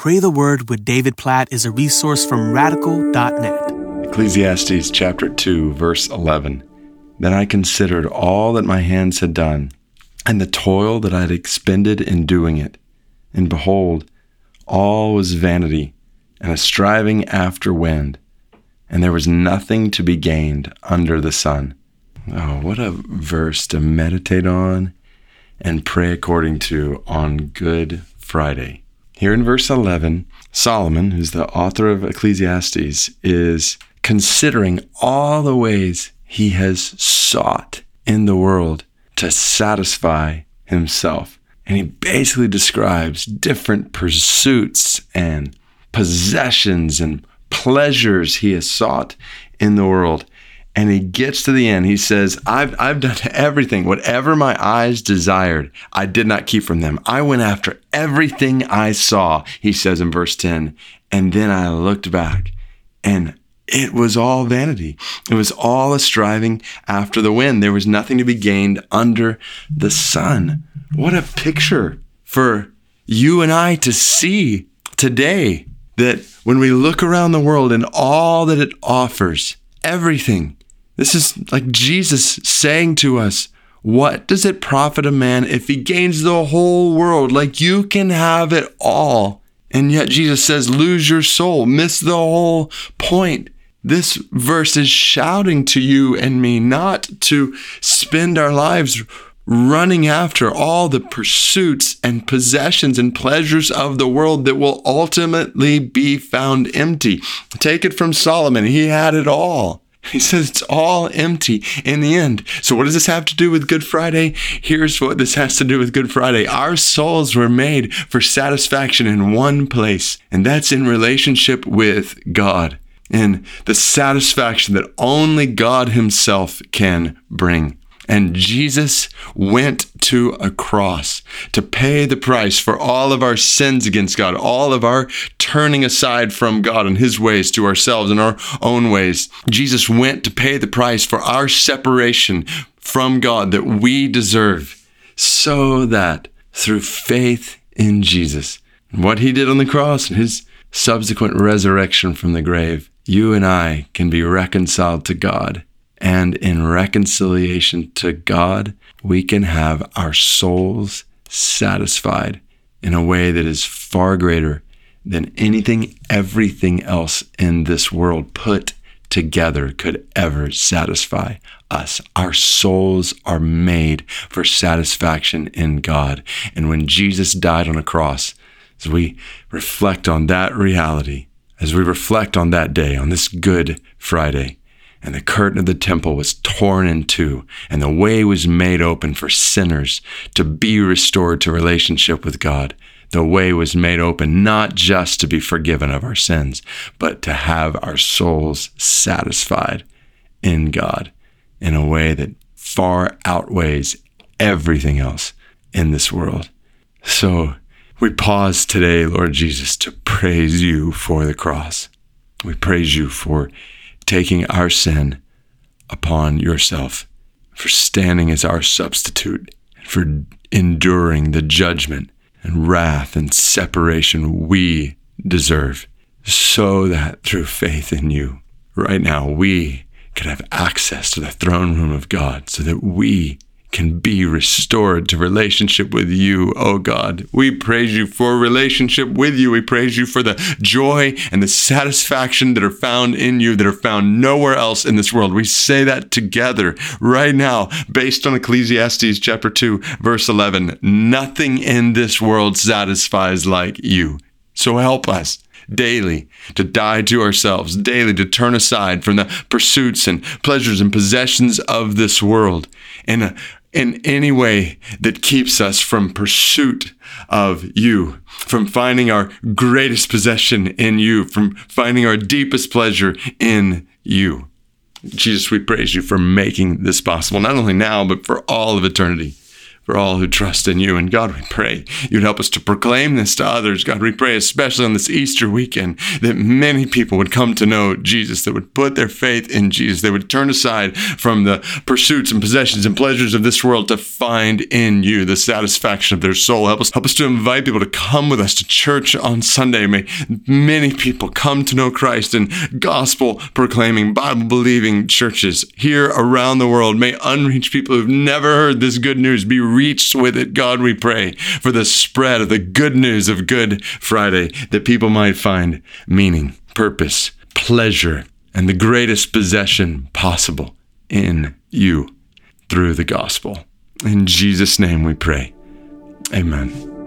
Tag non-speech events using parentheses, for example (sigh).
Pray the Word with David Platt is a resource from radical.net. Ecclesiastes chapter 2, verse 11. Then I considered all that my hands had done, and the toil that I had expended in doing it. And behold, all was vanity, and a striving after wind, and there was nothing to be gained under the sun. Oh, what a verse to meditate on and pray according to on Good Friday. Here in verse 11, Solomon, who's the author of Ecclesiastes, is considering all the ways he has sought in the world to satisfy himself. And he basically describes different pursuits and possessions and pleasures he has sought in the world. And he gets to the end. He says, I've, I've done (laughs) everything. Whatever my eyes desired, I did not keep from them. I went after everything I saw, he says in verse 10. And then I looked back and it was all vanity. It was all a striving after the wind. There was nothing to be gained under the sun. What a picture for you and I to see today that when we look around the world and all that it offers, everything this is like Jesus saying to us, What does it profit a man if he gains the whole world? Like you can have it all. And yet Jesus says, Lose your soul, miss the whole point. This verse is shouting to you and me not to spend our lives running after all the pursuits and possessions and pleasures of the world that will ultimately be found empty. Take it from Solomon. He had it all. He says it's all empty in the end. So, what does this have to do with Good Friday? Here's what this has to do with Good Friday. Our souls were made for satisfaction in one place, and that's in relationship with God and the satisfaction that only God Himself can bring. And Jesus went to a cross to pay the price for all of our sins against God, all of our turning aside from God and His ways to ourselves and our own ways. Jesus went to pay the price for our separation from God that we deserve, so that through faith in Jesus, what He did on the cross and His subsequent resurrection from the grave, you and I can be reconciled to God and in reconciliation to God, we can have our souls satisfied in a way that is far greater than anything, everything else in this world put together could ever satisfy us. Our souls are made for satisfaction in God. And when Jesus died on a cross, as we reflect on that reality, as we reflect on that day, on this Good Friday, and the curtain of the temple was torn in two, and the way was made open for sinners to be restored to relationship with God. The way was made open not just to be forgiven of our sins, but to have our souls satisfied in God in a way that far outweighs everything else in this world. So we pause today, Lord Jesus, to praise you for the cross. We praise you for taking our sin upon yourself, for standing as our substitute, for enduring the judgment and wrath and separation we deserve, so that through faith in you, right now, we can have access to the throne room of God, so that we can be restored to relationship with you, oh God. We praise you for relationship with you. We praise you for the joy and the satisfaction that are found in you, that are found nowhere else in this world. We say that together right now, based on Ecclesiastes chapter 2, verse 11. Nothing in this world satisfies like you. So help us daily to die to ourselves, daily to turn aside from the pursuits and pleasures and possessions of this world and in any way that keeps us from pursuit of you, from finding our greatest possession in you, from finding our deepest pleasure in you. Jesus, we praise you for making this possible, not only now, but for all of eternity. For all who trust in you. And God, we pray you'd help us to proclaim this to others. God, we pray, especially on this Easter weekend, that many people would come to know Jesus, that would put their faith in Jesus, they would turn aside from the pursuits and possessions and pleasures of this world to find in you the satisfaction of their soul. Help us, help us to invite people to come with us to church on Sunday. May many people come to know Christ in gospel proclaiming, Bible believing churches here around the world. May unreached people who've never heard this good news be reached with it. God, we pray for the spread of the good news of Good Friday that people might find meaning, purpose, pleasure, and the greatest possession possible in you through the gospel. In Jesus' name we pray. Amen.